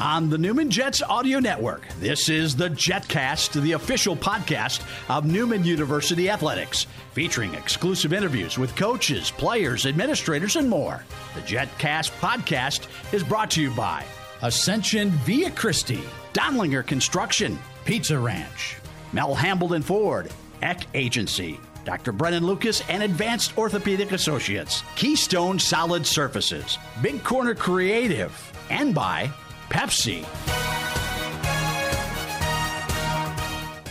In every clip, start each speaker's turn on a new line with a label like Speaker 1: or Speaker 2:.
Speaker 1: on the Newman Jets Audio Network. This is the JetCast, the official podcast of Newman University Athletics, featuring exclusive interviews with coaches, players, administrators, and more. The JetCast podcast is brought to you by Ascension Via Christi, Dondlinger Construction, Pizza Ranch, Mel Hambelton Ford, Eck Agency, Dr. Brennan Lucas and Advanced Orthopedic Associates, Keystone Solid Surfaces, Big Corner Creative, and by Pepsi.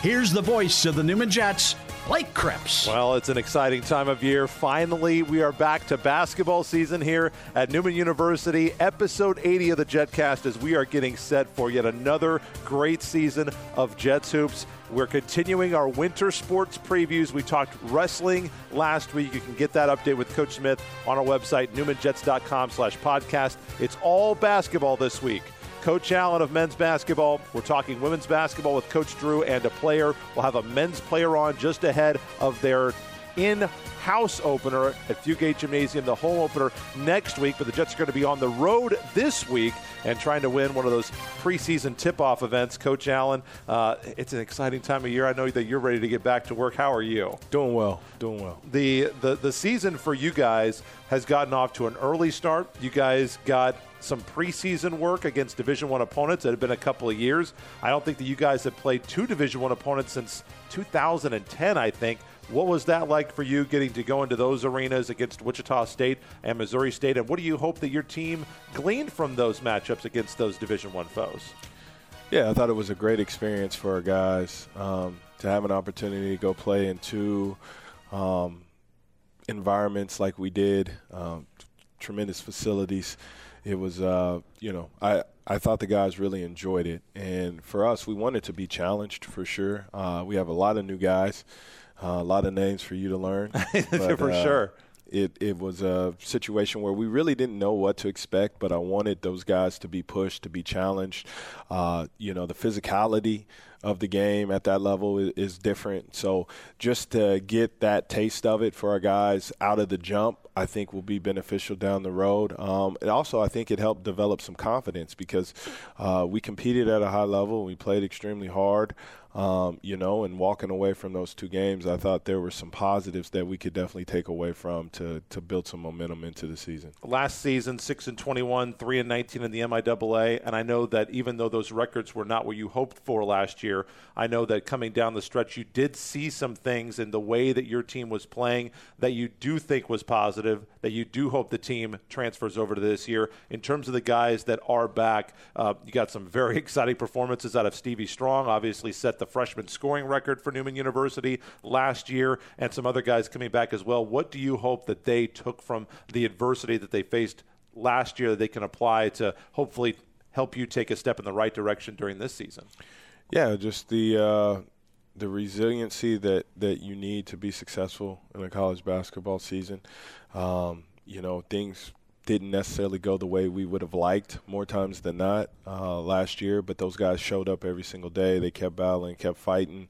Speaker 1: Here's the voice of the Newman Jets, Blake Krebs.
Speaker 2: Well, it's an exciting time of year. Finally, we are back to basketball season here at Newman University. Episode 80 of the JetCast as we are getting set for yet another great season of Jets hoops. We're continuing our winter sports previews. We talked wrestling last week. You can get that update with Coach Smith on our website, newmanjets.com slash podcast. It's all basketball this week. Coach Allen of men's basketball. We're talking women's basketball with Coach Drew and a player. We'll have a men's player on just ahead of their in house opener at Fugate Gymnasium, the home opener next week. But the Jets are going to be on the road this week and trying to win one of those preseason tip off events. Coach Allen, uh, it's an exciting time of year. I know that you're ready to get back to work. How are you?
Speaker 3: Doing well. Doing well.
Speaker 2: The, the, the season for you guys has gotten off to an early start. You guys got some preseason work against Division One opponents. It had been a couple of years. I don't think that you guys have played two Division One opponents since 2010. I think. What was that like for you getting to go into those arenas against Wichita State and Missouri State? And what do you hope that your team gleaned from those matchups against those Division One foes?
Speaker 3: Yeah, I thought it was a great experience for our guys um, to have an opportunity to go play in two um, environments like we did. Um, tremendous facilities it was uh, you know I I thought the guys really enjoyed it, and for us we wanted to be challenged for sure. Uh, we have a lot of new guys, uh, a lot of names for you to learn.
Speaker 2: but, for uh, sure.
Speaker 3: It, it was a situation where we really didn't know what to expect, but I wanted those guys to be pushed, to be challenged. Uh, you know, the physicality of the game at that level is, is, different. So just to get that taste of it for our guys out of the jump, I think will be beneficial down the road. Um, and also, I think it helped develop some confidence because uh, we competed at a high level. We played extremely hard um, you know, and walking away from those two games, I thought there were some positives that we could definitely take away from to, to build some momentum into the season.
Speaker 2: Last season, 6 and 21, 3 and 19 in the MIAA, and I know that even though those records were not what you hoped for last year, I know that coming down the stretch, you did see some things in the way that your team was playing that you do think was positive, that you do hope the team transfers over to this year. In terms of the guys that are back, uh, you got some very exciting performances out of Stevie Strong, obviously set the freshman scoring record for Newman University last year, and some other guys coming back as well. What do you hope that they took from the adversity that they faced last year that they can apply to hopefully help you take a step in the right direction during this season?
Speaker 3: Yeah, just the uh, the resiliency that, that you need to be successful in a college basketball season. Um, you know, things didn't necessarily go the way we would have liked more times than not uh, last year, but those guys showed up every single day. They kept battling, kept fighting.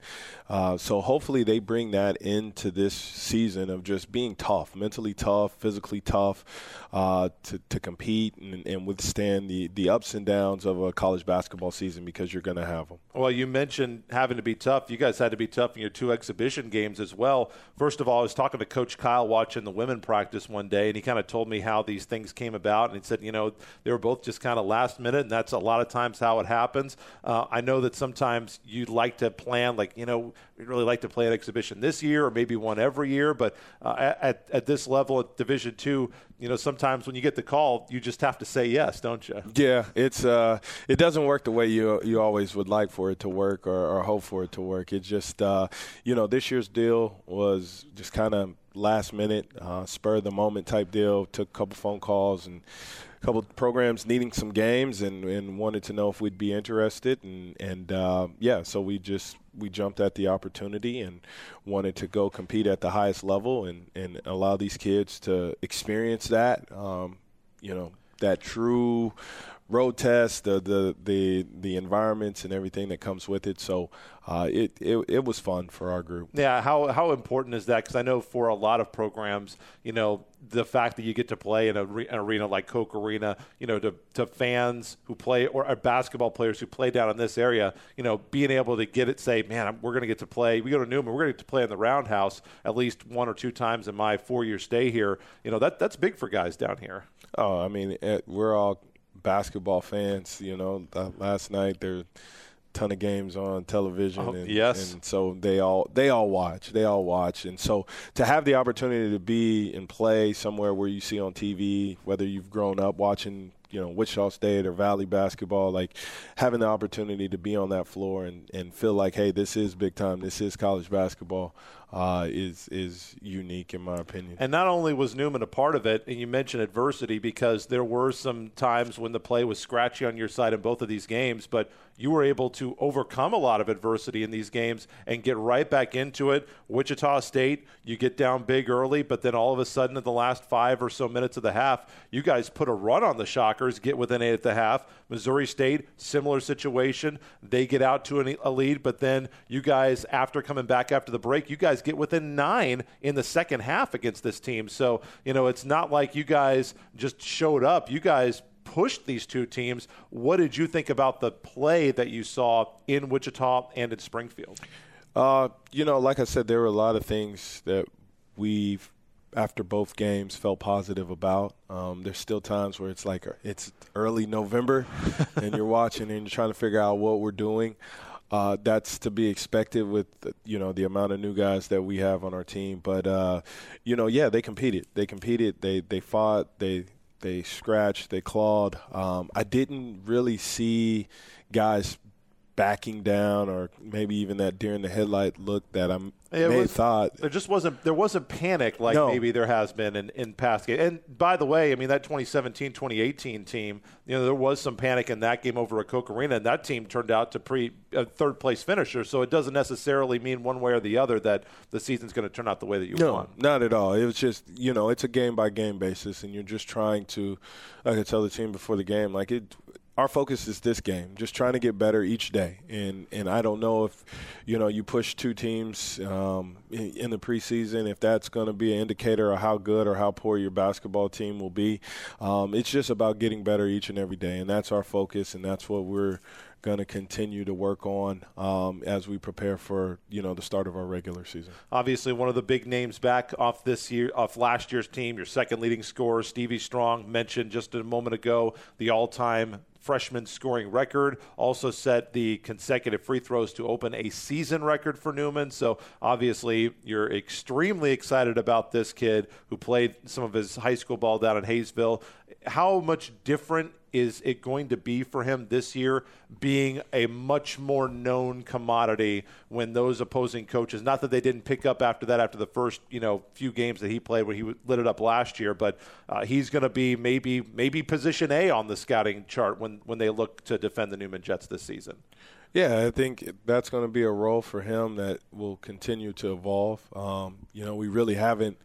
Speaker 3: Uh, so hopefully they bring that into this season of just being tough, mentally tough, physically tough, uh, to, to compete and, and, withstand the, the ups and downs of a college basketball season because you're going to have them.
Speaker 2: Well, you mentioned having to be tough. You guys had to be tough in your two exhibition games as well. First of all, I was talking to Coach Kyle watching the women practice one day, and he kind of told me how these things things came about, and he said, you know, they were both just kind of last minute, and that's a lot of times how it happens. Uh, I know that sometimes you'd like to plan, like, you know, we'd really like to play an exhibition this year or maybe one every year, but uh, at, at this level at Division Two, you know, sometimes when you get the call, you just have to say yes, don't you?
Speaker 3: Yeah, it's uh, it doesn't work the way you you always would like for it to work or, or hope for it to work. It just, uh, you know, this year's deal was just kind of last minute, uh, spur of the moment type deal. Took a couple phone calls and a couple programs needing some games and, and wanted to know if we'd be interested. And, and uh, yeah, so we just we jumped at the opportunity and wanted to go compete at the highest level and, and allow these kids to experience that. Um, you know, that true road test, the the the the environments and everything that comes with it. So uh, it, it it was fun for our group.
Speaker 2: Yeah, how how important is that? Because I know for a lot of programs, you know, the fact that you get to play in a, an arena like Koch Arena, you know, to to fans who play or, or basketball players who play down in this area, you know, being able to get it, say, man, we're going to get to play. We go to Newman, we're going to get to play in the Roundhouse at least one or two times in my four year stay here. You know, that that's big for guys down here.
Speaker 3: Oh, I mean, we're all basketball fans. You know, last night there ton of games on television.
Speaker 2: Oh,
Speaker 3: and,
Speaker 2: yes.
Speaker 3: and so they all they all watch. They all watch. And so to have the opportunity to be and play somewhere where you see on TV, whether you've grown up watching you know Wichita State or Valley basketball, like having the opportunity to be on that floor and, and feel like, hey, this is big time, this is college basketball, uh, is is unique in my opinion.
Speaker 2: And not only was Newman a part of it, and you mentioned adversity because there were some times when the play was scratchy on your side in both of these games, but you were able to overcome a lot of adversity in these games and get right back into it. Wichita State, you get down big early, but then all of a sudden in the last five or so minutes of the half, you guys put a run on the Shockers, get within eight at the half. Missouri State, similar situation. They get out to a lead, but then you guys, after coming back after the break, you guys get within nine in the second half against this team. So, you know, it's not like you guys just showed up. You guys pushed these two teams. What did you think about the play that you saw in Wichita and in Springfield?
Speaker 3: Uh, you know, like I said, there were a lot of things that we've after both games felt positive about. Um, there's still times where it's like it's early November and you're watching and you're trying to figure out what we're doing. Uh, that's to be expected with you know the amount of new guys that we have on our team. But uh, you know, yeah, they competed. They competed. They they fought. They they scratched. They clawed. Um, I didn't really see guys backing down or maybe even that deer in the headlight look that I'm it may was, thought
Speaker 2: there just wasn't there wasn't panic like no. maybe there has been in, in past games. And by the way, I mean that 2017-2018 team, you know, there was some panic in that game over at Koch Arena, and that team turned out to pre a third place finisher. So it doesn't necessarily mean one way or the other that the season's going to turn out the way that you
Speaker 3: no,
Speaker 2: want.
Speaker 3: not at all. It was just you know it's a game by game basis, and you're just trying to, like I tell the team before the game, like it our focus is this game, just trying to get better each day. And and I don't know if, you know, you push two teams um, in, in, the preseason, if that's going to be an indicator of how good or how poor your basketball team will be. Um, it's just about getting better each and every day, and that's our focus, and that's what we're going to continue to work on um, as we prepare for you know the start of our regular season.
Speaker 2: Obviously, one of the big names back off this year, off last year's team, your second leading scorer, Stevie Strong, mentioned just a moment ago the all-time freshman scoring record. Also set the consecutive free throws to open a season record for Newman. So obviously, you're extremely excited about this kid who played some of his high school ball down in Haysville. How much different is it going to be for him this year being a much more known commodity when those opposing coaches not that they didn't pick up after that after the first you know few games that he played when he lit it up last year but uh, he's going to be maybe maybe position A on the scouting chart when when they look to defend the Newman Jets this season.
Speaker 3: Yeah, I think that's going to be a role for him that will continue to evolve. Um, you know, we really haven't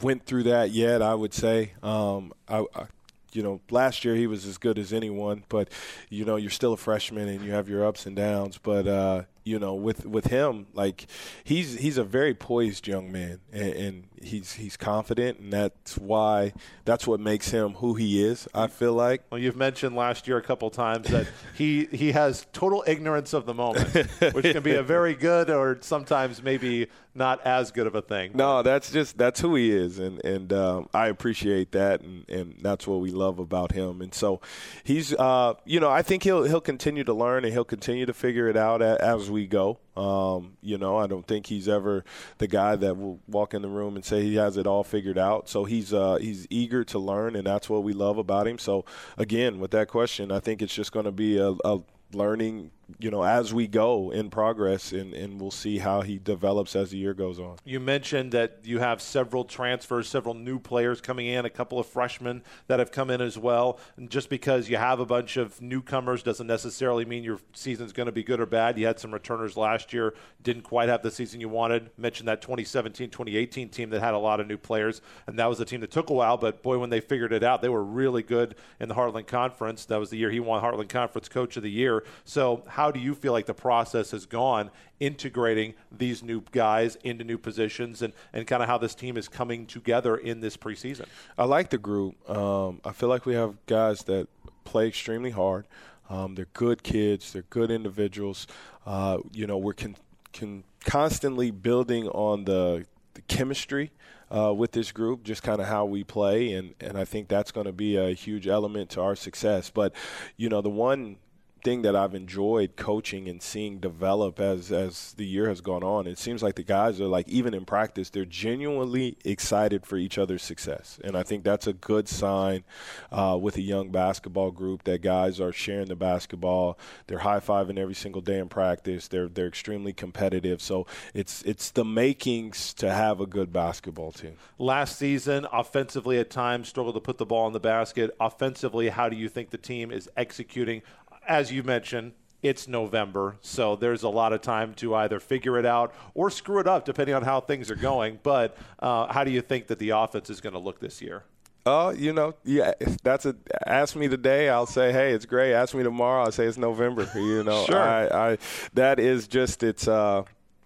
Speaker 3: went through that yet. I would say um, I, I you know, last year he was as good as anyone, but you know, you're still a freshman and you have your ups and downs. But uh, you know, with with him, like he's he's a very poised young man, and, and, he's he's confident, and that's why that's what makes him who he is. I feel like.
Speaker 2: Well, you've mentioned last year a couple times that he he has total ignorance of the moment, which can be a very good or sometimes maybe not as good of a thing.
Speaker 3: No, that's just that's who he is, and and um, I appreciate that, and, and that's what we love about him. And so he's, uh, you know, I think he'll he'll continue to learn and he'll continue to figure it out as we we go. Um, you know, I don't think he's ever the guy that will walk in the room and say he has it all figured out. So he's uh, he's eager to learn, and that's what we love about him. So again, with that question, I think it's just going to be a, a learning you know, as we go in progress, and, and we'll see how he develops as the year goes on.
Speaker 2: You mentioned that you have several transfers, several new players coming in, a couple of freshmen that have come in as well. And just because you have a bunch of newcomers doesn't necessarily mean your season's going to be good or bad. You had some returners last year, didn't quite have the season you wanted. Mentioned that 2017 2018 team that had a lot of new players, and that was a team that took a while, but boy, when they figured it out, they were really good in the Heartland Conference. That was the year he won Heartland Conference Coach of the Year. So, how do you feel like the process has gone integrating these new guys into new positions and, and kind of how this team is coming together in this preseason?
Speaker 3: I like the group. Um, I feel like we have guys that play extremely hard. Um, they're good kids. They're good individuals. Uh, you know, we're con- con- constantly building on the, the chemistry uh, with this group, just kind of how we play, and and I think that's going to be a huge element to our success. But you know, the one thing that I've enjoyed coaching and seeing develop as as the year has gone on. It seems like the guys are like even in practice, they're genuinely excited for each other's success, and I think that's a good sign uh, with a young basketball group that guys are sharing the basketball. They're high fiving every single day in practice. They're they're extremely competitive. So it's it's the makings to have a good basketball team.
Speaker 2: Last season, offensively at times struggled to put the ball in the basket. Offensively, how do you think the team is executing? As you mentioned, it's November, so there's a lot of time to either figure it out or screw it up, depending on how things are going. But uh, how do you think that the offense is going to look this year?
Speaker 3: Oh, uh, you know, yeah, that's a. Ask me today, I'll say, hey, it's great. Ask me tomorrow, I'll say it's November. You know,
Speaker 2: sure.
Speaker 3: I, I, that is just it's uh,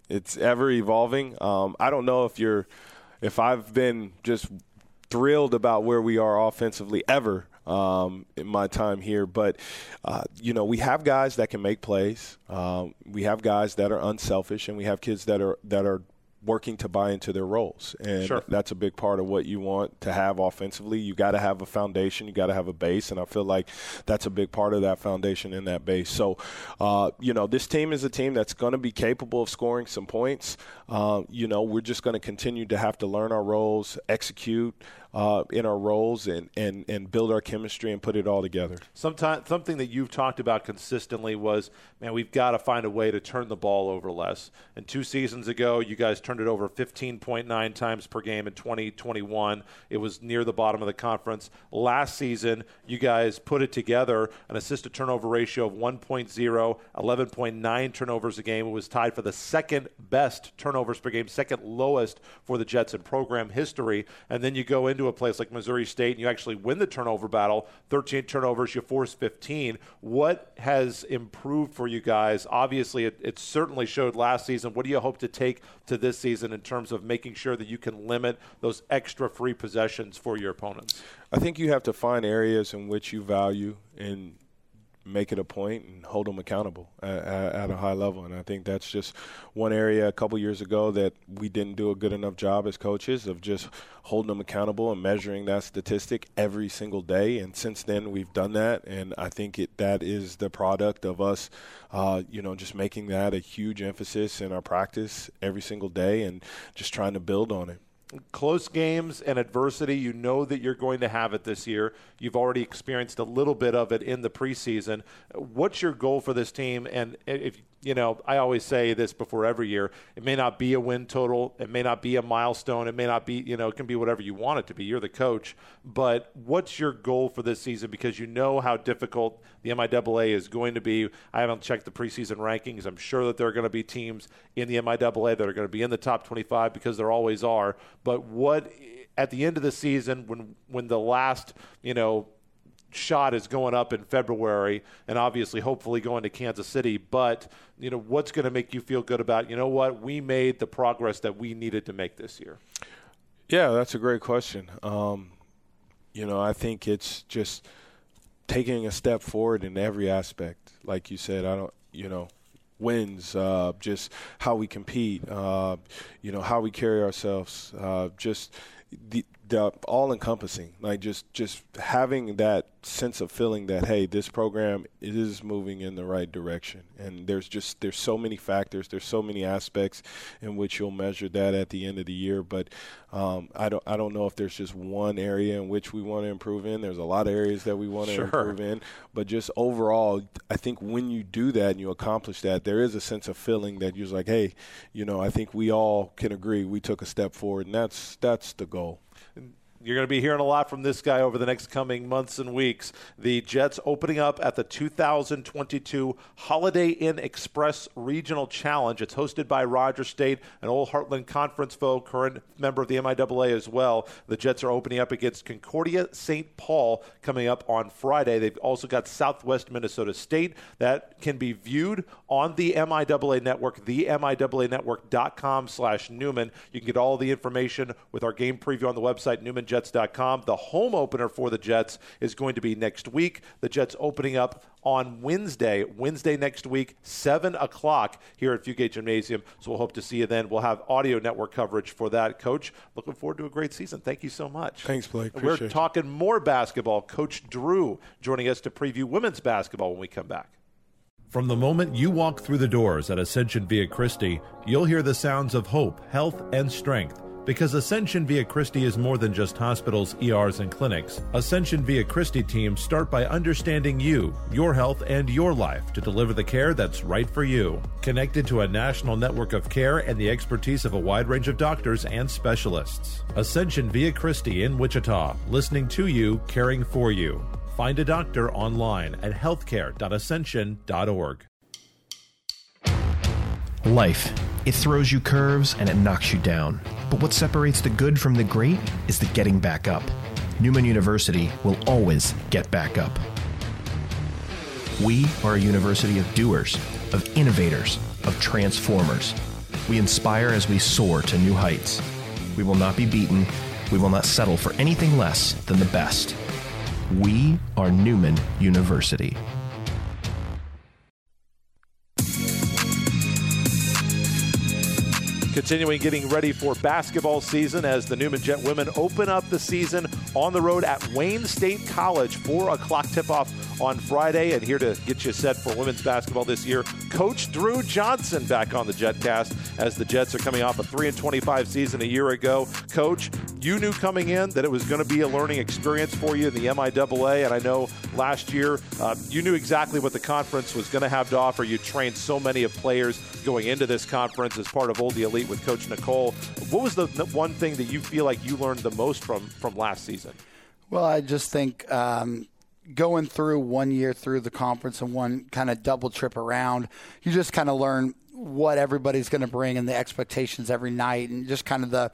Speaker 3: it's ever evolving. Um, I don't know if you're, if I've been just thrilled about where we are offensively ever um, in my time here. But, uh, you know, we have guys that can make plays. Um, we have guys that are unselfish, and we have kids that are that are working to buy into their roles. And
Speaker 2: sure.
Speaker 3: that's a big part of what you want to have offensively. You got to have a foundation, you got to have a base. And I feel like that's a big part of that foundation in that base. So, uh, you know, this team is a team that's going to be capable of scoring some points. Uh, you know, we're just going to continue to have to learn our roles, execute uh, in our roles and, and, and build our chemistry and put it all together.
Speaker 2: Sometimes, something that you've talked about consistently was, man, we've got to find a way to turn the ball over less. And two seasons ago, you guys turned it over 15.9 times per game in 2021. It was near the bottom of the conference. Last season, you guys put it together an assist to turnover ratio of 1.0, 11.9 turnovers a game. It was tied for the second best turnovers per game, second lowest for the Jets in program history. And then you go into a place like Missouri State and you actually win the turnover battle, 13 turnovers, you force 15. What has improved for you guys? Obviously, it, it certainly showed last season. What do you hope to take to this season in terms of making sure that you can limit those extra free possessions for your opponents?
Speaker 3: I think you have to find areas in which you value and make it a point and hold them accountable at, at, a high level. And I think that's just one area a couple years ago that we didn't do a good enough job as coaches of just holding them accountable and measuring that statistic every single day. And since then, we've done that, and I think it, that is the product of us, uh, you know, just making that a huge emphasis in our practice every single day and just trying to build on it
Speaker 2: close games and adversity, you know that you're going to have it this year. You've already experienced a little bit of it in the preseason. What's your goal for this team? And if you know, I always say this before every year. It may not be a win total. It may not be a milestone. It may not be, you know, it can be whatever you want it to be. You're the coach. But what's your goal for this season? Because you know how difficult the MIAA is going to be. I haven't checked the preseason rankings. I'm sure that there are going to be teams in the MIAA that are going to be in the top 25 because there always are. But what at the end of the season, when when the last, you know, shot is going up in February and obviously hopefully going to Kansas City but you know what's going to make you feel good about you know what we made the progress that we needed to make this year?
Speaker 3: Yeah that's a great question. Um, you know I think it's just taking a step forward in every aspect. Like you said I don't you know wins, uh, just how we compete, uh, you know, how we carry ourselves, uh, just the all encompassing. Like just just having that sense of feeling that hey, this program is moving in the right direction. And there's just there's so many factors, there's so many aspects in which you'll measure that at the end of the year. But um, I don't I don't know if there's just one area in which we want to improve in. There's a lot of areas that we want to
Speaker 2: sure.
Speaker 3: improve in. But just overall, I think when you do that and you accomplish that, there is a sense of feeling that you're like, hey, you know, I think we all can agree we took a step forward, and that's that's the goal.
Speaker 2: You're going to be hearing a lot from this guy over the next coming months and weeks. The Jets opening up at the 2022 Holiday Inn Express Regional Challenge. It's hosted by Rogers State, an old Heartland Conference foe, current member of the MIAA as well. The Jets are opening up against Concordia St. Paul coming up on Friday. They've also got Southwest Minnesota State that can be viewed on the MIAA network, the MIAA network.com slash Newman. You can get all the information with our game preview on the website, Newman Jets.com. The home opener for the Jets is going to be next week. The Jets opening up on Wednesday, Wednesday next week, 7 o'clock here at Fugate Gymnasium. So we'll hope to see you then. We'll have audio network coverage for that. Coach, looking forward to a great season. Thank you so much.
Speaker 3: Thanks, Blake.
Speaker 2: We're
Speaker 3: Appreciate
Speaker 2: talking more basketball. Coach Drew joining us to preview women's basketball when we come back.
Speaker 4: From the moment you walk through the doors at Ascension Via Christi, you'll hear the sounds of hope, health, and strength. Because Ascension Via Christi is more than just hospitals, ERs, and clinics, Ascension Via Christi teams start by understanding you, your health, and your life to deliver the care that's right for you. Connected to a national network of care and the expertise of a wide range of doctors and specialists. Ascension Via Christi in Wichita, listening to you, caring for you. Find a doctor online at healthcare.ascension.org.
Speaker 5: Life. It throws you curves and it knocks you down. But what separates the good from the great is the getting back up. Newman University will always get back up. We are a university of doers, of innovators, of transformers. We inspire as we soar to new heights. We will not be beaten. We will not settle for anything less than the best. We are Newman University.
Speaker 2: Continuing getting ready for basketball season as the Newman Jet women open up the season on the road at Wayne State College. Four o'clock tip off on Friday. And here to get you set for women's basketball this year, Coach Drew Johnson back on the JetCast as the Jets are coming off a 3 and 25 season a year ago. Coach, you knew coming in that it was going to be a learning experience for you in the MIAA. And I know last year uh, you knew exactly what the conference was going to have to offer. You trained so many of players going into this conference as part of Old the Elite with Coach Nicole. What was the one thing that you feel like you learned the most from from last season?
Speaker 6: Well, I just think um, going through one year through the conference and one kind of double trip around, you just kind of learn what everybody's going to bring and the expectations every night and just kind of the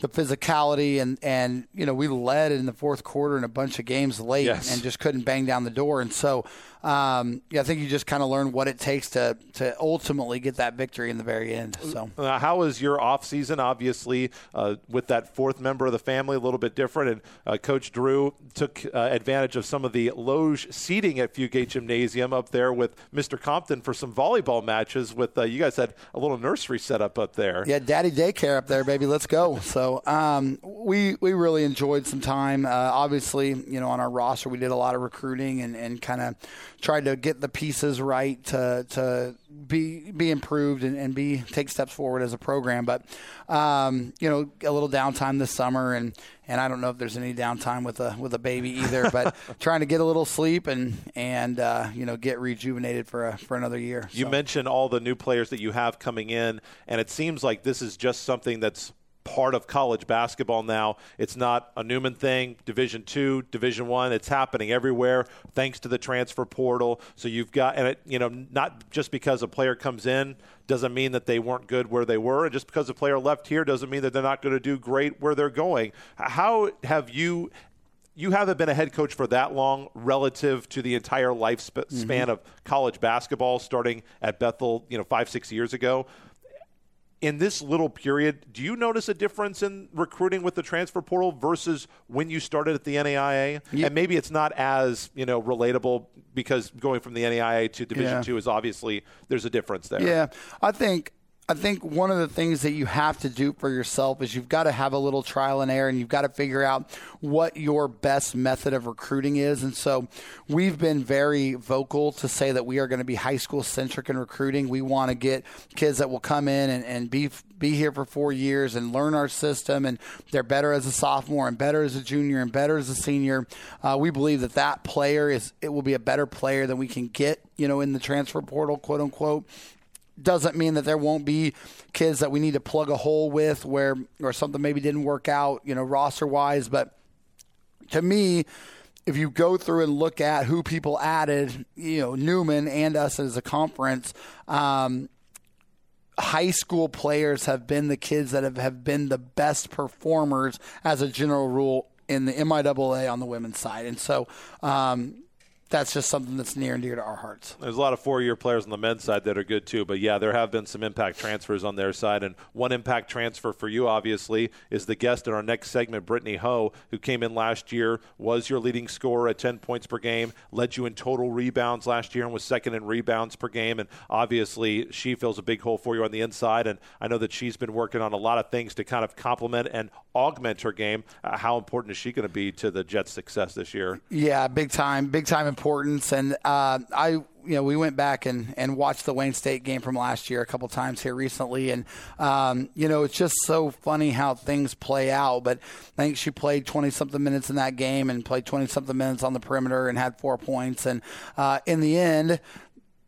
Speaker 6: the physicality and and you know we led in the fourth quarter in a bunch of games late
Speaker 2: yes.
Speaker 6: and just couldn't bang down the door and so um, yeah, I think you just kind of learn what it takes to to ultimately get that victory in the very end. So,
Speaker 2: uh, how was your off season? Obviously, uh, with that fourth member of the family, a little bit different. And uh, Coach Drew took uh, advantage of some of the loge seating at Fugate Gymnasium up there with Mr. Compton for some volleyball matches. With uh, you guys had a little nursery set up up there.
Speaker 6: Yeah, Daddy daycare up there, baby. Let's go. So, um, we we really enjoyed some time. Uh, obviously, you know, on our roster, we did a lot of recruiting and and kind of tried to get the pieces right to to be be improved and, and be take steps forward as a program. But um, you know, a little downtime this summer, and and I don't know if there's any downtime with a with a baby either. But trying to get a little sleep and and uh, you know get rejuvenated for a, for another year.
Speaker 2: You
Speaker 6: so.
Speaker 2: mentioned all the new players that you have coming in, and it seems like this is just something that's part of college basketball now. It's not a Newman thing, Division Two, Division One. It's happening everywhere thanks to the transfer portal. So you've got, and it, you know, not just because a player comes in doesn't mean that they weren't good where they were, and just because a player left here doesn't mean that they're not going to do great where they're going. How have you? You haven't been a head coach for that long relative to the entire lifespan mm-hmm. of college basketball, starting at Bethel, you know, five, six years ago in this little period, do you notice a difference in recruiting with the transfer portal versus when you started at the NAIA? Yeah. And maybe it's not as you know relatable because going from the NAIA to Division yeah. Two is obviously there's a difference there.
Speaker 6: Yeah, I think I think one of the things that you have to do for yourself is you've got to have a little trial and error and you've got to figure out what your best method of recruiting is. And so we've been very vocal to say that we are going to be high school centric in recruiting. We want to get kids that will come in and, and be be here for four years and learn our system and they're better as a sophomore and better as a junior and better as a senior. Uh, we believe that that player is it will be a better player than we can get, you know, in the transfer portal, quote unquote doesn't mean that there won't be kids that we need to plug a hole with where or something maybe didn't work out, you know, roster wise. But to me, if you go through and look at who people added, you know, Newman and us as a conference, um, high school players have been the kids that have, have been the best performers as a general rule in the MIAA on the women's side. And so, um, that's just something that's near and dear to our hearts.
Speaker 2: There's a lot of four-year players on the men's side that are good too, but yeah, there have been some impact transfers on their side, and one impact transfer for you, obviously, is the guest in our next segment, Britney Ho, who came in last year, was your leading scorer at 10 points per game, led you in total rebounds last year, and was second in rebounds per game, and obviously she fills a big hole for you on the inside, and I know that she's been working on a lot of things to kind of complement and augment her game. Uh, how important is she going to be to the Jets' success this year?
Speaker 6: Yeah, big time, big time importance. And uh, I, you know, we went back and, and watched the Wayne State game from last year a couple times here recently, and um, you know, it's just so funny how things play out. But I think she played twenty something minutes in that game and played twenty something minutes on the perimeter and had four points. And uh, in the end,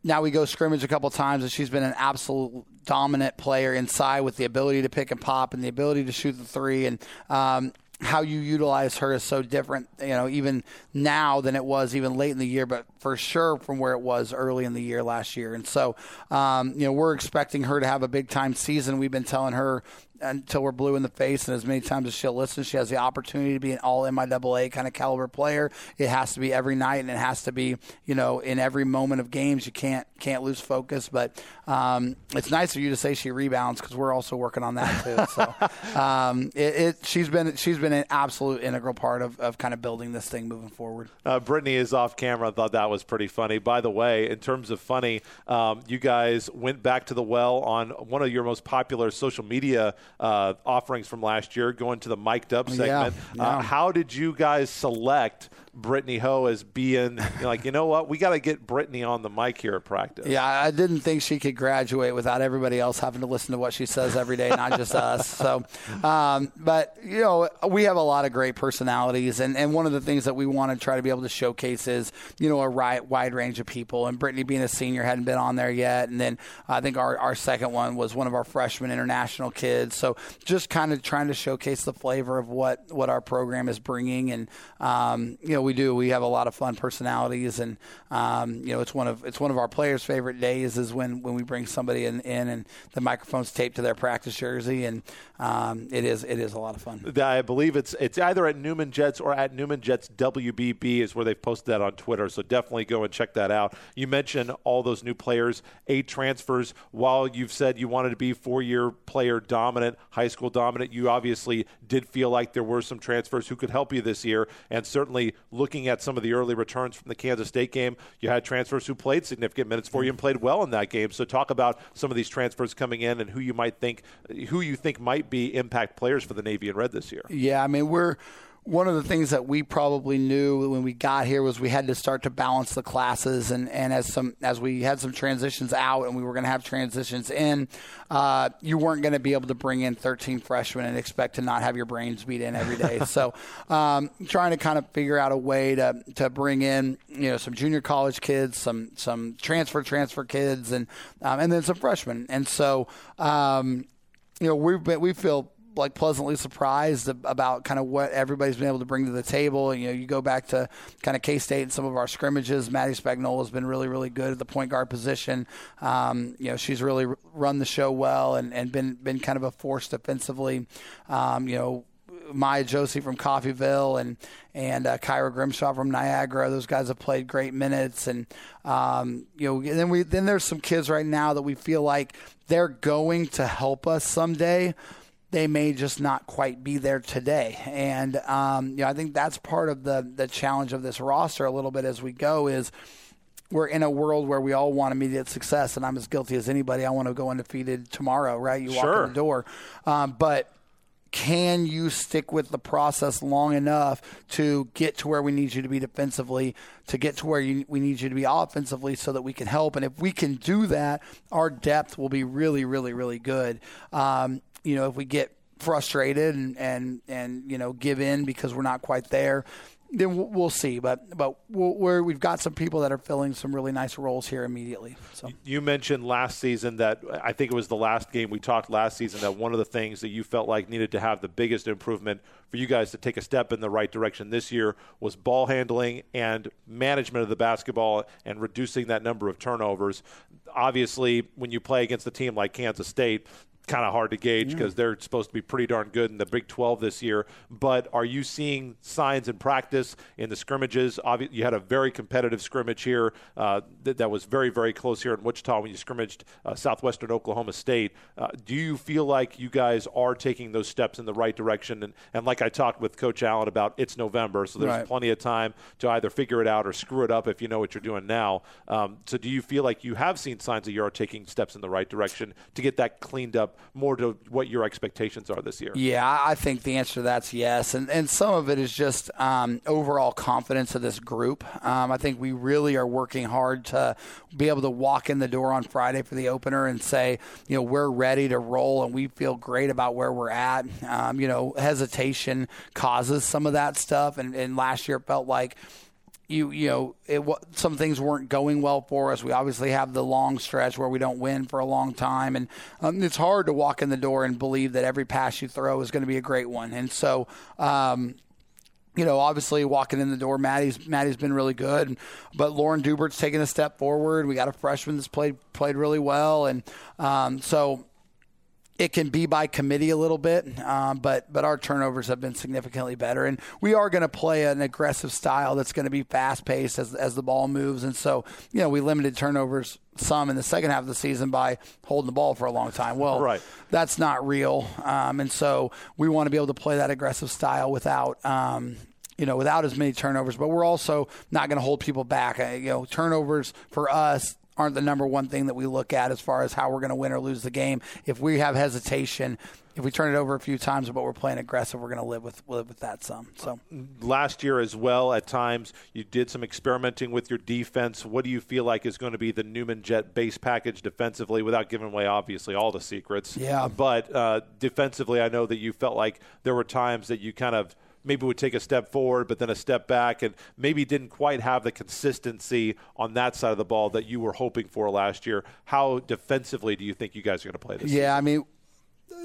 Speaker 6: now we go scrimmage a couple times, and she's been an absolute dominant player inside with the ability to pick and pop and the ability to shoot the three. And um, how you utilize her is so different, you know, even now than it was even late in the year, but for sure from where it was early in the year last year. And so, um, you know, we're expecting her to have a big time season. We've been telling her until we're blue in the face. And as many times as she'll listen, she has the opportunity to be an all MIAA kind of caliber player. It has to be every night, and it has to be you know in every moment of games. You can't can't lose focus. But um, it's nice for you to say she rebounds because we're also working on that too. So um, it, it, she's been she's been an absolute integral part of, of kind of building this thing moving forward.
Speaker 2: Uh, Britney is off camera. I thought that was pretty funny. By the way, in terms of funny, um, you guys went back to the well on one of your most popular social media uh, offerings from last year, going to the mic'd up segment.
Speaker 6: Yeah,
Speaker 2: uh, how did you guys select Britney Ho as being like, you know what, we got to get Britney on the mic here at practice?
Speaker 6: Yeah, I didn't think she could graduate without everybody else having to listen to what she says every day, not just us. So, um, but you know, we have a lot of great personalities, and, and one of the things that we want to try to be able to showcase is you know a right, wide range of people. And Britney being a senior hadn't been on there yet, and then I think our our second one was one of our freshman international kids. So just kind of trying to showcase the flavor of what what our program is bringing, and um, you know we do we have a lot of fun personalities, and um, you know it's one of it's one of our players' favorite days is when when we bring somebody in, in and the microphone's taped to their practice jersey, and um, it is it is a lot of fun.
Speaker 2: I believe it's it's either at Newman Jets or at Newman Jets WBB is where they've posted that on Twitter. So definitely go and check that out. You mentioned all those new players, eight transfers. While you've said you wanted to be four-year player dominant, high school dominant, you obviously did feel like there were some transfers who could help you this year. And certainly looking at some of the early returns from the Kansas State game, you had transfers who played significant minutes for you and played well in that game. So talk about some of these transfers coming in and who you might think who you think might be impact players for the Navy and Red this year.
Speaker 6: Yeah, I mean we're one of the things that we probably knew when we got here was we had to start to balance the classes and, and as some as we had some transitions out and we were going to have transitions in uh, you weren't going to be able to bring in 13 freshmen and expect to not have your brains beat in every day. So um, trying to kind of figure out a way to, to bring in you know some junior college kids some some transfer transfer kids and um, and then some freshmen. And so um, you know we've been we feel like pleasantly surprised about kind of what everybody's been able to bring to the table. You know, you go back to kind of K State and some of our scrimmages. Maddie Spagnola has been really, really good at the point guard position. Um, you know, she's really run the show well and, and been been kind of a force defensively. Um, you know. Maya Josie from Coffeyville and and uh, Kyra Grimshaw from Niagara. Those guys have played great minutes, and um, you know, then we then there's some kids right now that we feel like they're going to help us someday they may just not quite be there today. And um, you know, I think that's part of the the challenge of this roster a little bit as we go is we're in a world where we all want immediate success, and I'm as guilty as anybody. I want to go undefeated tomorrow, right? You walk
Speaker 2: Sure.
Speaker 6: in the door, um, but can you stick with the process long enough to get to where we need you to be defensively, to get to where you, we need you to be offensively so that we can help? And if we can do that, our depth will be really, really, really good. Um, you know, if we get frustrated and, and, and, you know, give in because we're not quite there, then we'll, we'll see. But, but we're, we've got some people that are filling some really nice roles here immediately. So.
Speaker 2: You mentioned last season that I think it was the last game we talked last season that one of the things that you felt like needed to have the biggest improvement for you guys to take a step in the right direction this year was ball handling and management of the basketball and reducing that number of turnovers. Obviously, when you play against a team like Kansas State, kind of hard to gauge because they're supposed to be pretty darn good in the Big 12 this year. But are you seeing signs in practice in the scrimmages? Obvi- you had a very competitive scrimmage here uh, that, that was very, very close here in Wichita when you scrimmaged uh, Southwestern Oklahoma State. Uh, do you feel like you guys are taking those steps in the right direction? And, and like I talked with Coach Allen about, it's November, so there's
Speaker 6: Right.
Speaker 2: plenty of time to either figure it out or screw it up if you know what you're doing now. Um, so do you feel like you have seen signs that you are taking steps in the right direction to get that cleaned up more to what your expectations are this year?
Speaker 6: Yeah, I think the answer to that's yes, and and some of it is just um, overall confidence of this group. Um, I think we really are working hard to be able to walk in the door on Friday for the opener and say, you know, we're ready to roll, and we feel great about where we're at. Um, you know, hesitation causes some of that stuff, and, and last year it felt like you you know it, some things weren't going well for us. We obviously have the long stretch where we don't win for a long time, and um, it's hard to walk in the door and believe that every pass you throw is going to be a great one. And so. Um, you know, obviously walking in the door, Maddie's Maddie's been really good, but Lauren Dubert's taken a step forward. We got a freshman that's played played really well, and um, so it can be by committee a little bit, um, but but our turnovers have been significantly better, and we are going to play an aggressive style that's going to be fast paced as as the ball moves, and so you know we limited turnovers some in the second half of the season by holding the ball for a long time. Well,
Speaker 2: Right.
Speaker 6: that's not real, um, and so we want to be able to play that aggressive style without. Um, you know, without as many turnovers, but we're also not going to hold people back. Uh, You know, turnovers for us aren't the number one thing that we look at as far as how we're going to win or lose the game. If we have hesitation, if we turn it over a few times, but we're playing aggressive, we're going to live with live with that some. So
Speaker 2: last year as well at times you did some experimenting with your defense what do you feel like is going to be the newman jet base package defensively without giving away obviously all the secrets
Speaker 6: Yeah.
Speaker 2: but uh, defensively i know that you felt like there were times that you kind of maybe would take a step forward but then a step back and maybe didn't quite have the consistency on that side of the ball that you were hoping for last year how defensively do you think you guys are going to play this
Speaker 6: Yeah, I mean,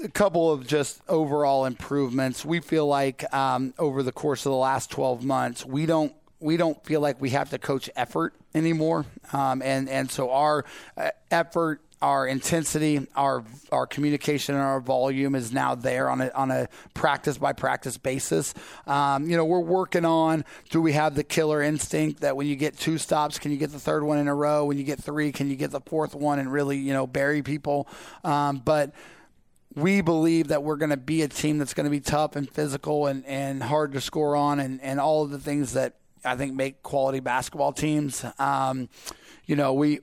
Speaker 6: a couple of just overall improvements. We feel like um, over the course of the last 12 months, we don't we don't feel like we have to coach effort anymore, um, and and so our uh, effort. Our intensity, our our communication, and our volume is now there on a on a practice by practice basis. Um, you know, we're working on. Do we have the killer instinct that when you get two stops, can you get the third one in a row? When you get three, can you get the fourth one and really you know bury people? Um, but we believe that we're going to be a team that's going to be tough and physical and, and hard to score on and, and all of the things that I think make quality basketball teams. Um, you know, we,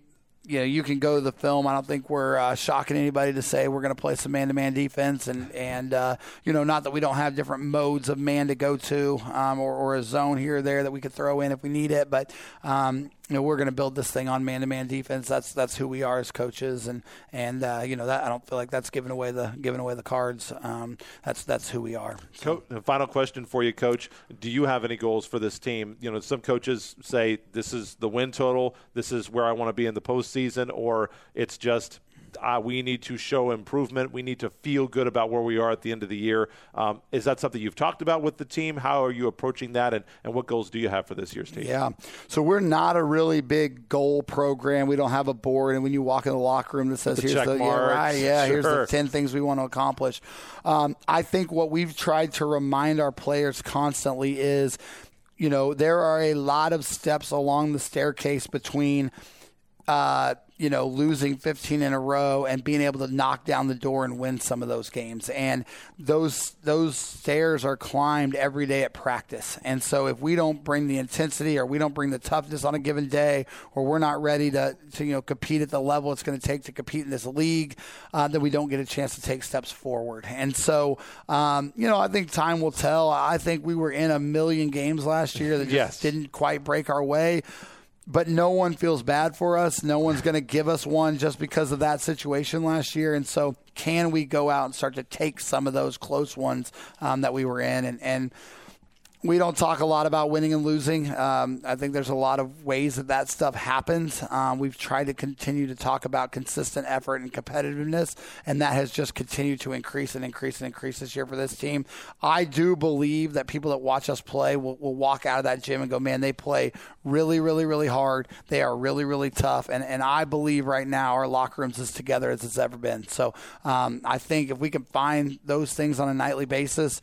Speaker 6: you know, you can go to the film. I don't think we're uh, shocking anybody to say we're going to play some man-to-man defense, and and uh, you know, not that we don't have different modes of man to go to, um, or, or a zone here or there that we could throw in if we need it. But um, you know, we're going to build this thing on man-to-man defense. That's that's who we are as coaches, and and uh, you know, that I don't feel like that's giving away the giving away the cards. Um, that's that's who we are.
Speaker 2: Co- the final question for you, Coach. Do you have any goals for this team? You know, some coaches say this is the win total, this is where I want to be in the postseason, or it's just uh, we need to show improvement. We need to feel good about where we are at the end of the year. Um, is that something you've talked about with the team? How are you approaching that, and, and what goals do you have for this year's team?
Speaker 6: Yeah. So we're not a really big goal program. We don't have a board, and when you walk in the locker room that says,
Speaker 2: The
Speaker 6: "Here's the yeah, right, yeah, here's the ten things we want to accomplish." Um, I think what we've tried to remind our players constantly is, you know, there are a lot of steps along the staircase between uh, you know, losing 15 in a row and being able to knock down the door and win some of those games. And those those stairs are climbed every day at practice. And so if we don't bring the intensity or we don't bring the toughness on a given day, or we're not ready to, to you know compete at the level it's going to take to compete in this league, uh, then we don't get a chance to take steps forward. And so, um, you know, I think time will tell. I think we were in a million games last year that just
Speaker 2: Yes.
Speaker 6: didn't quite break our way but no one feels bad for us. No one's going to give us one just because of that situation last year. And so, can we go out and start to take some of those close ones um, that we were in? And, and we don't talk a lot about winning and losing. Um, I think there's a lot of ways that that stuff happens. Um, we've tried to continue to talk about consistent effort and competitiveness, and that has just continued to increase and increase and increase this year for this team. I do believe that people that watch us play will, will walk out of that gym and go, man, they play really, really, really hard. They are really, really tough. And, and I believe right now our locker room's as together as it's ever been. So um, I think if we can find those things on a nightly basis,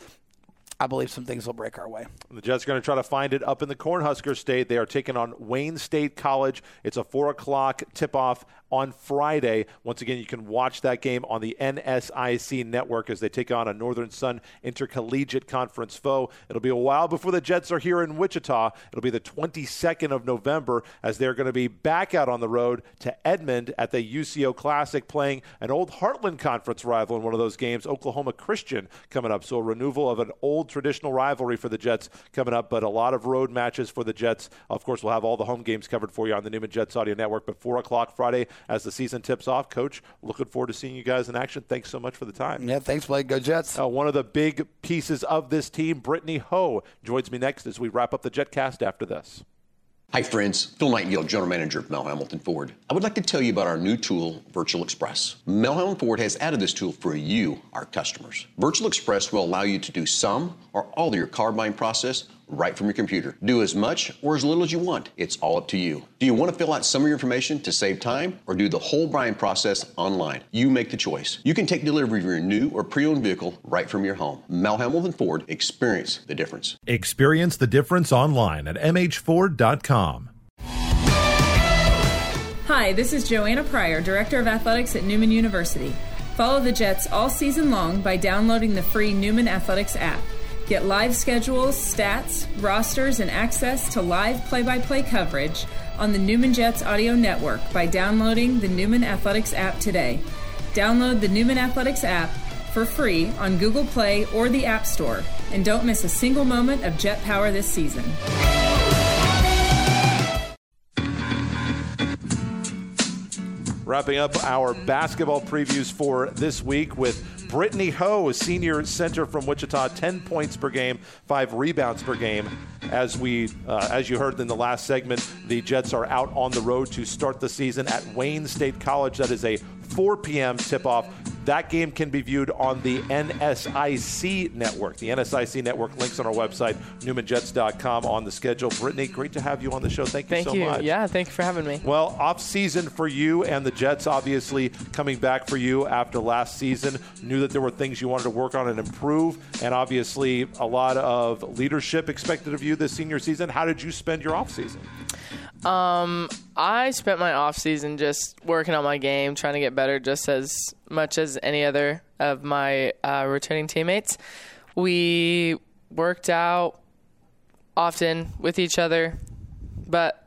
Speaker 6: I believe some things will break our way.
Speaker 2: The Jets are going to try to find it up in the Cornhusker State. They are taking on Wayne State College. It's a 4 o'clock tip off on Friday. Once again, you can watch that game on the NSIC network as they take on a Northern Sun Intercollegiate Conference foe. It'll be a while before the Jets are here in Wichita. It'll be the 22nd of November as they're going to be back out on the road to Edmond at the UCO Classic playing an old Heartland Conference rival in one of those games, Oklahoma Christian, coming up. So a renewal of an old traditional rivalry for the Jets coming up, but a lot of road matches for the Jets. Of course, we'll have all the home games covered for you on the Newman Jets Audio Network. But 4 o'clock Friday as the season tips off. Coach, looking forward to seeing you guys in action. Thanks so much for the time.
Speaker 6: Yeah, thanks, Blake. Go Jets.
Speaker 2: Uh, one of the big pieces of this team, Britney Ho, joins me next as we wrap up the JetCast after this.
Speaker 7: Hi, friends. Phil Nightingale, General Manager of Mel Hambelton Ford. I would like to tell you about our new tool, Virtual Express. Mel Hambelton Ford has added this tool for you, our customers. Virtual Express will allow you to do some or all of your car buying process right from your computer. Do as much or as little as you want. It's all up to you. Do you want to fill out some of your information to save time or do the whole buying process online? You make the choice. You can take delivery of your new or pre-owned vehicle right from your home. Mel Hambelton Ford, experience the difference.
Speaker 4: Experience the difference online at mhford.com.
Speaker 8: Hi, this is Joanna Pryor, Director of Athletics at Newman University. Follow the Jets all season long by downloading the free Newman Athletics app. Get live schedules, stats, rosters, and access to live play by play coverage on the Newman Jets audio network by downloading the Newman Athletics app today. Download the Newman Athletics app for free on Google Play or the App Store, and don't miss a single moment of Jet Power this season.
Speaker 2: Wrapping up our basketball previews for this week with Britney Ho, a senior center from Wichita, 10 points per game, five rebounds per game. As we, uh, as you heard in the last segment, the Jets are out on the road to start the season at Wayne State College. That is a 4 p.m. tip-off. That game can be viewed on the NSIC network. The NSIC network links on our website, newmanjets.com on the schedule. Britney, great to have you on the show. Thank you
Speaker 9: Thank
Speaker 2: so
Speaker 9: you.
Speaker 2: much.
Speaker 9: Yeah, thank you for having me.
Speaker 2: Well, off season for you and the Jets, obviously coming back for you after last season. Knew that there were things you wanted to work on and improve, and obviously a lot of leadership expected of you this senior season. How did you spend your off season?
Speaker 9: Um, I spent my off season just working on my game, trying to get better, just as much as any other of my uh, returning teammates. We worked out often with each other, but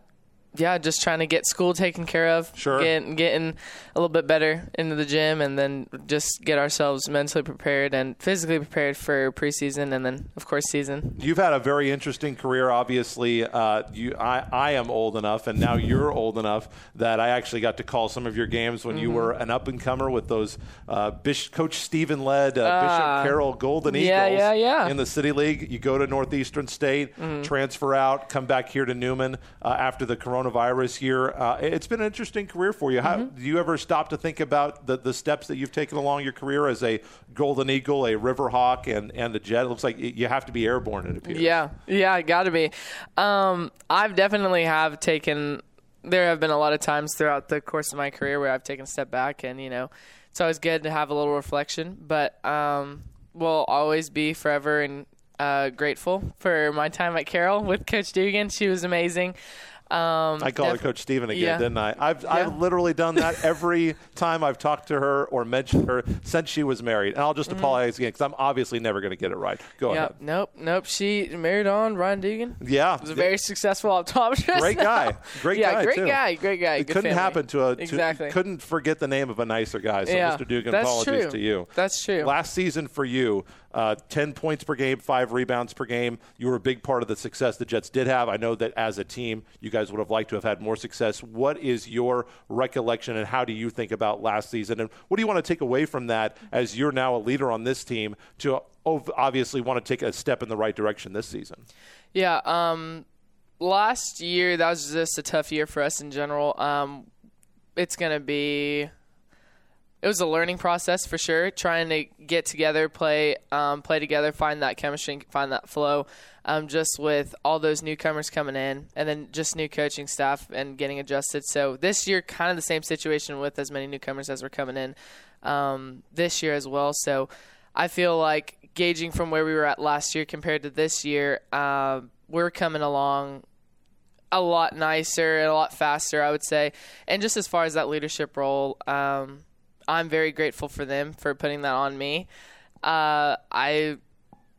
Speaker 9: yeah, just trying to get school taken care of.
Speaker 2: Sure.
Speaker 9: Get, getting a little bit better into the gym, and then just get ourselves mentally prepared and physically prepared for preseason, and then of course season.
Speaker 2: You've had a very interesting career. Obviously, uh, you, I, I am old enough, and now you're old enough that I actually got to call some of your games when you were an up and comer with those uh, Bish, Coach Stephen led uh,
Speaker 9: Ah.
Speaker 2: Bishop Carroll Golden
Speaker 9: Yeah,
Speaker 2: Eagles
Speaker 9: yeah, yeah.
Speaker 2: in the City League. You go to Northeastern State, transfer out, come back here to Newman uh, after the coronavirus year. Uh, it's been an interesting career for you. How, Do you ever stop to think about the, the steps that you've taken along your career as a Golden Eagle, a Riverhawk, and, and a Jet? It looks like you have to be airborne, it appears.
Speaker 9: Yeah, yeah, got to be. Um, I've definitely have taken. There have been a lot of times throughout the course of my career where I've taken a step back, and you know, it's always good to have a little reflection. But um, will always be forever and uh, grateful for my time at Carroll with Coach Dugan. She was amazing. Um,
Speaker 2: I call her
Speaker 9: def-
Speaker 2: Coach Steven again,
Speaker 9: yeah.
Speaker 2: didn't I? I've, I've literally done that every time I've talked to her or mentioned her since she was married. And I'll just apologize again because I'm obviously never going to get it right. Go
Speaker 9: Yep.
Speaker 2: ahead.
Speaker 9: Nope. Nope. She married on Ryan Dugan.
Speaker 2: Yeah.
Speaker 9: Was a very successful optometrist.
Speaker 2: Great guy. Great
Speaker 9: yeah,
Speaker 2: guy,
Speaker 9: great
Speaker 2: too.
Speaker 9: guy. Great guy.
Speaker 2: It
Speaker 9: Good
Speaker 2: couldn't
Speaker 9: family.
Speaker 2: happen to a to-
Speaker 9: exactly.
Speaker 2: couldn't forget the name of a nicer guy. So
Speaker 9: Yeah,
Speaker 2: Mr. Dugan,
Speaker 9: that's
Speaker 2: apologies
Speaker 9: true.
Speaker 2: to you.
Speaker 9: That's true.
Speaker 2: Last season for you, uh, ten points per game, five rebounds per game. You were a big part of the success the Jets did have. I know that as a team, you guys would have liked to have had more success. What is your recollection, and how do you think about last season? And what do you want to take away from that as you're now a leader on this team to obviously want to take a step in the right direction this season?
Speaker 9: Yeah. Um, last year that was just a tough year for us in general. Um, it's gonna be. It was a learning process for sure. Trying to get together, play, um, play together, find that chemistry, find that flow. Um, just with all those newcomers coming in, and then just new coaching staff and getting adjusted. So this year, kind of the same situation with as many newcomers as were coming in um, this year as well. So I feel like gauging from where we were at last year compared to this year, uh, we're coming along a lot nicer and a lot faster, I would say. And just as far as that leadership role, um, I'm very grateful for them for putting that on me. Uh, I'm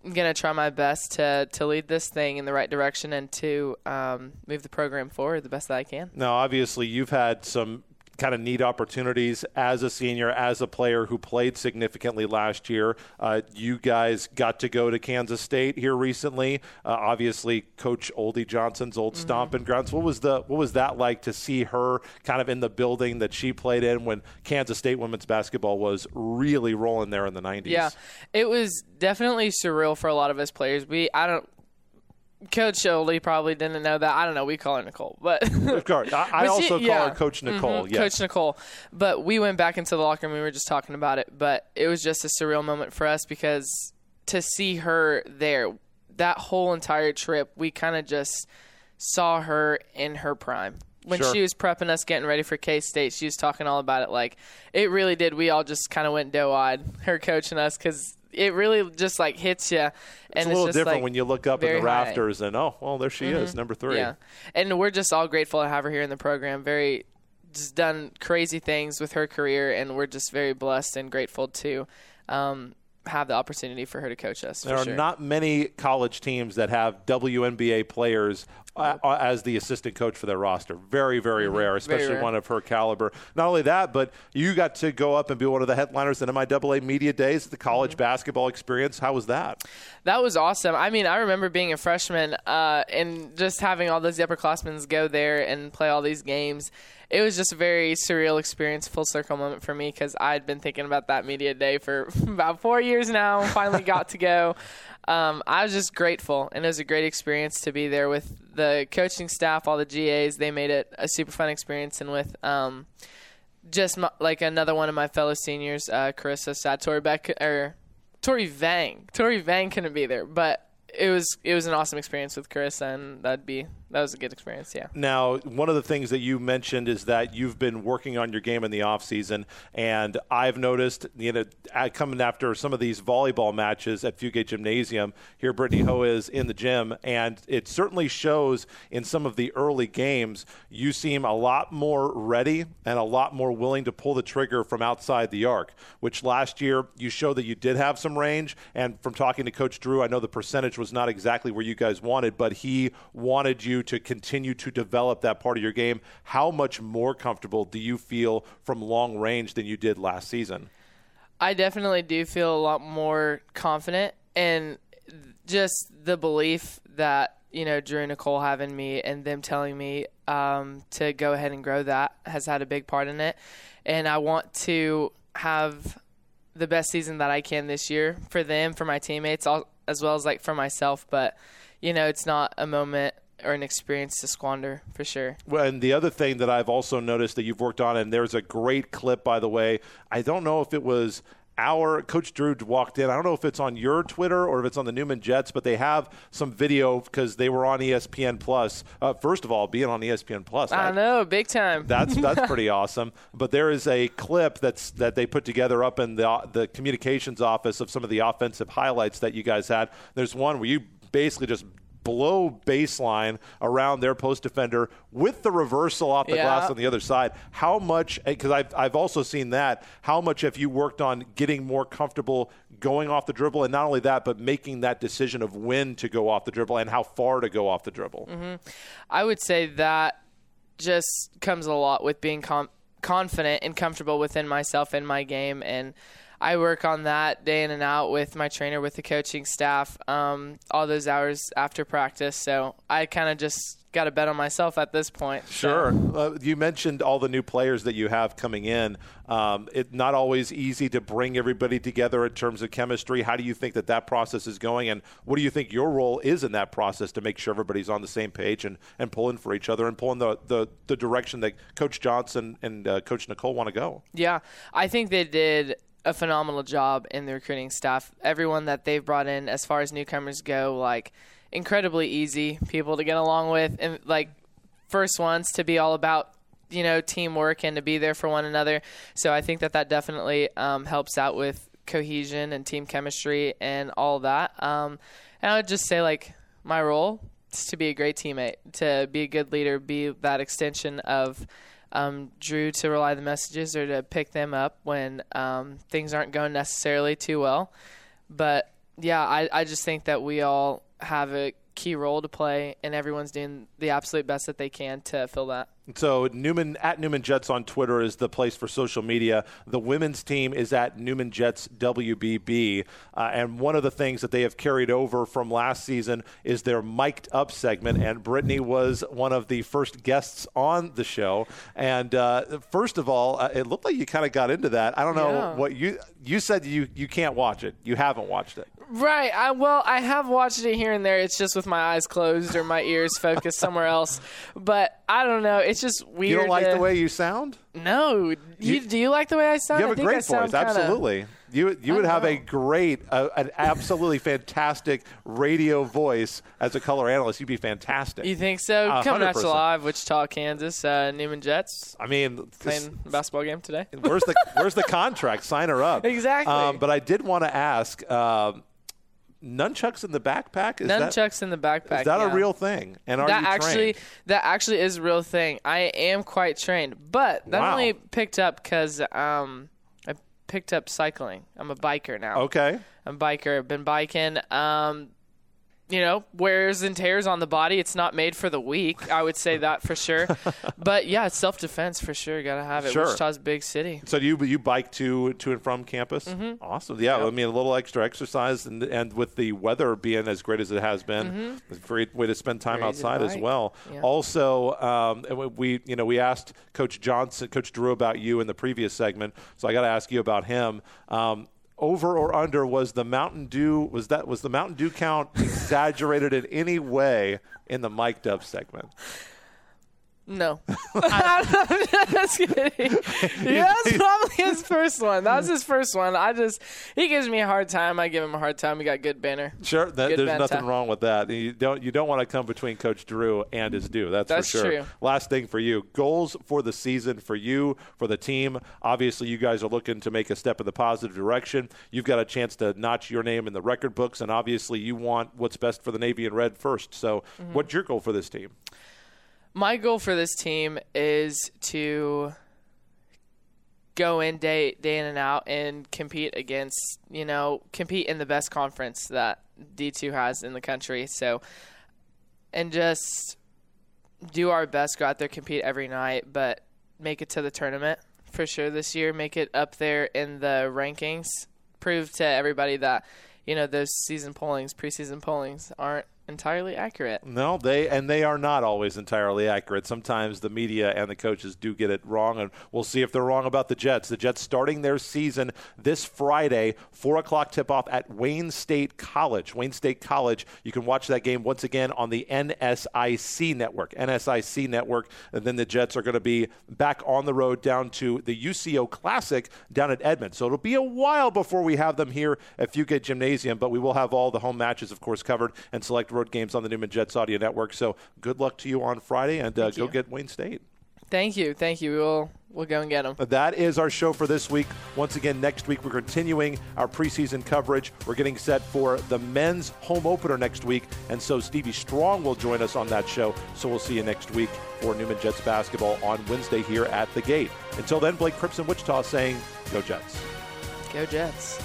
Speaker 9: gonna try my best to to lead this thing in the right direction and to um, move the program forward the best that I can.
Speaker 2: Now, obviously, you've had some kind of neat opportunities as a senior, as a player who played significantly last year. Uh, you guys got to go to Kansas State here recently. Uh, obviously, Coach Ohlde Johnson's old
Speaker 9: Mm-hmm.
Speaker 2: stomping grounds. What was the what was that like to see her kind of in the building that she played in when Kansas State women's basketball was really rolling there in the 90s?
Speaker 9: Yeah, it was definitely surreal for a lot of us players. We I don't. Coach Sholey probably didn't know that. I don't know. We call her Nicole, but
Speaker 2: Of course. I, I
Speaker 9: she-
Speaker 2: also call
Speaker 9: yeah.
Speaker 2: her Coach Nicole.
Speaker 9: Mhm,
Speaker 2: yes.
Speaker 9: Coach Nicole. But we went back into the locker room. We were just talking about it. But it was just a surreal moment for us because to see her there, that whole entire trip, we kind of just saw her in her prime. When
Speaker 2: Sure.
Speaker 9: she was prepping us, getting ready for K State, she was talking all about it. Like it really did. We all just kind of went doe eyed, her coaching us, because it really just like hits you. And
Speaker 2: It's a little
Speaker 9: just,
Speaker 2: different
Speaker 9: like,
Speaker 2: when you look up in the
Speaker 9: high.
Speaker 2: rafters and, oh, well, there she is, number three.
Speaker 9: Yeah, and we're just all grateful to have her here in the program. Very, just done crazy things with her career, and we're just very blessed and grateful to um, have the opportunity for her to coach us.
Speaker 2: There are
Speaker 9: sure.
Speaker 2: not many college teams that have WNBA players uh, uh, as the assistant coach for their roster. Very, very rare, especially
Speaker 9: Mm-hmm. rare.
Speaker 2: one of her caliber. Not only that, but you got to go up and be one of the headliners at MIAA Media Days, the college
Speaker 9: Mm-hmm.
Speaker 2: basketball experience. How was that?
Speaker 9: That was awesome. I mean, I remember being a freshman uh, and just having all those upperclassmen go there and play all these games. It was just a very surreal experience, full circle moment for me because I'd been thinking about that media day for about four years now. Finally got to go. Um, I was just grateful, and it was a great experience to be there with the coaching staff, all the GAs. They made it a super fun experience, and with um, just my, like another one of my fellow seniors, uh, Carissa Sad, Tori Beck or Tori Vang. Tori Vang couldn't be there, but it was it was an awesome experience with Carissa, and that'd be that was a good experience. Yeah.
Speaker 2: Now, one of the things that you mentioned is that you've been working on your game in the offseason, and I've noticed, you know, coming after some of these volleyball matches at Fugate Gymnasium, here Britney Ho is in the gym, and it certainly shows in some of the early games, you seem a lot more ready and a lot more willing to pull the trigger from outside the arc, which last year you showed that you did have some range, and from talking to Coach Drew, I know the percentage was not exactly where you guys wanted, but he wanted you to continue to develop that part of your game. How much more comfortable do you feel from long range than you did last season?
Speaker 9: I definitely do feel a lot more confident and just the belief that you know Drew and Nicole have in me and them telling me um, to go ahead and grow that has had a big part in it, and I want to have the best season that I can this year for them, for my teammates, all, as well as like for myself. But you know, it's not a moment or an experience to squander for sure.
Speaker 2: Well, and the other thing that I've also noticed that you've worked on, and there's a great clip, by the way. I don't know if it was our coach Drew walked in. I don't know if it's on your Twitter or if it's on the Newman Jets, but they have some video because they were on ESPN Plus. Uh, first of all, being on ESPN Plus,
Speaker 9: I
Speaker 2: that-
Speaker 9: know, big time.
Speaker 2: That's that's pretty awesome. But there is a clip that's that they put together up in the the communications office of some of the offensive highlights that you guys had. There's one where you basically just blow baseline around their post defender with the reversal off the
Speaker 9: Yeah.
Speaker 2: glass on the other side. How much, eh, because I've, I've also seen that, how much have you worked on getting more comfortable going off the dribble? And not only that, but making that decision of when to go off the dribble and how far to go off the dribble. Mm-hmm.
Speaker 9: I would say that just comes a lot with being com- confident and comfortable within myself and my game. And I work on that day in and out with my trainer, with the coaching staff, um, all those hours after practice. So I kind of just got to bet on myself at this point. So-
Speaker 2: Sure. Uh, you mentioned all the new players that you have coming in. Um, it's not always easy to bring everybody together in terms of chemistry. How do you think that that process is going, and what do you think your role is in that process to make sure everybody's on the same page and, and pulling for each other and pulling the, the, the direction that Coach Johnson and uh, Coach Nicole want to go?
Speaker 9: Yeah, I think they did a phenomenal job in the recruiting staff. Everyone that they've brought in, as far as newcomers go, like incredibly easy people to get along with, and like first ones to be all about you know teamwork and to be there for one another. So I think that that definitely um, helps out with cohesion and team chemistry and all that. Um, and I would just say like my role is to be a great teammate, to be a good leader, be that extension of um, Drew to relay the messages or to pick them up when um, things aren't going necessarily too well. But yeah, I, I just think that we all have a key role to play, and everyone's doing the absolute best that they can to fill that.
Speaker 2: So Newman at Newman Jets on Twitter is the place for social media. The women's team is at Newman Jets WBB, uh, and one of the things that they have carried over from last season is their mic'd up segment. And Britney was one of the first guests on the show. And uh, first of all, uh, it looked like you kind of got into that. I don't know
Speaker 9: Yeah.
Speaker 2: what you you said. You you can't watch it. You haven't watched it.
Speaker 9: Right. I well, I have watched it here and there. It's just with my eyes closed or my ears focused somewhere else. But I don't know. It's just weird.
Speaker 2: You don't like
Speaker 9: to-
Speaker 2: the way you sound.
Speaker 9: No. You, do you like the way I sound?
Speaker 2: You have a great voice,
Speaker 9: kinda-
Speaker 2: absolutely. You you would have a great, uh, an absolutely fantastic radio voice as a color analyst. You'd be fantastic.
Speaker 9: You think so?
Speaker 2: A
Speaker 9: Coming
Speaker 2: hundred
Speaker 9: at you live, Wichita, Kansas, uh, Newman Jets
Speaker 2: I mean, this-
Speaker 9: playing a basketball game today.
Speaker 2: where's the where's the contract? Sign her up.
Speaker 9: Exactly.
Speaker 2: Um, but I did want to ask. Um, nunchucks in the backpack? Is that,
Speaker 9: Nunchucks in the backpack.
Speaker 2: is that
Speaker 9: yeah.
Speaker 2: a real thing? And are
Speaker 9: that
Speaker 2: you
Speaker 9: actually
Speaker 2: trained?
Speaker 9: that actually is a real thing. I am quite trained, but that
Speaker 2: Wow.
Speaker 9: only picked up because um, I picked up cycling. I'm a biker now.
Speaker 2: Okay.
Speaker 9: I'm a biker. I've been biking. Um, you know, wears and tears on the body. It's not made for the weak. I would say that for sure. but yeah, it's self defense for sure. Got to have it.
Speaker 2: Sure.
Speaker 9: Wichita's a big city.
Speaker 2: So do you you bike to to and from campus?
Speaker 9: Mm-hmm.
Speaker 2: Awesome. Yeah, I mean a little extra exercise, and and with the weather being as great as it has been, it's a great way to spend time
Speaker 9: Great
Speaker 2: outside as well.
Speaker 9: Mm-hmm. Yeah.
Speaker 2: Also, um, we- we you know we asked Coach Johnson, Coach Drew about you in the previous segment, so I got to ask you about him. Um, over or under was the Mountain Dew was that was the Mountain Dew count exaggerated in any way in the mic'd up segment?
Speaker 9: No. I'm just kidding. Yeah, that's probably his first one. That was his first one. I just, he gives me a hard time. I give him a hard time. We got good banner.
Speaker 2: Sure, that,
Speaker 9: Good
Speaker 2: there's nothing wrong with that. You don't you don't want to come between Coach Drew and his Dew. That's,
Speaker 9: That's
Speaker 2: for sure.
Speaker 9: true.
Speaker 2: Last thing for you, goals for the season for you for the team. Obviously, you guys are looking to make a step in the positive direction. You've got a chance to notch your name in the record books, and obviously, you want what's best for the Navy and Red first. So,
Speaker 9: Mm-hmm.
Speaker 2: what's your goal for this team?
Speaker 9: My goal for this team is to go in day day in and out and compete against you know compete in the best conference that D2 has in the country. So and just do our best, go out there, compete every night, but make it to the tournament for sure this year. Make it up there in the rankings. Prove to everybody that you know those season pollings, preseason pollings aren't entirely accurate.
Speaker 2: No, they and they are not always entirely accurate. Sometimes the media and the coaches do get it wrong, and we'll see if they're wrong about the Jets. The Jets starting their season this Friday, four o'clock tip off at Wayne State College. Wayne State College. You can watch that game once again on the NSIC network. NSIC network, and then the Jets are going to be back on the road down to the UCO Classic down at Edmond. So it'll be a while before we have them here at Fugate Gymnasium, but we will have all the home matches, of course, covered and select road games on the Newman Jets Audio Network. So good luck to you on Friday, and uh, go
Speaker 9: you.
Speaker 2: get Wayne State.
Speaker 9: Thank you, thank you. We'll we'll go and get them.
Speaker 2: That is our show for this week. Once again, next week we're continuing our preseason coverage. We're getting set for the men's home opener next week, and so Stevie Strong will join us on that show. So we'll see you next week for Newman Jets basketball on Wednesday here at the gate. Until then, Blake Cripps in Wichita saying, "Go Jets."
Speaker 9: Go Jets.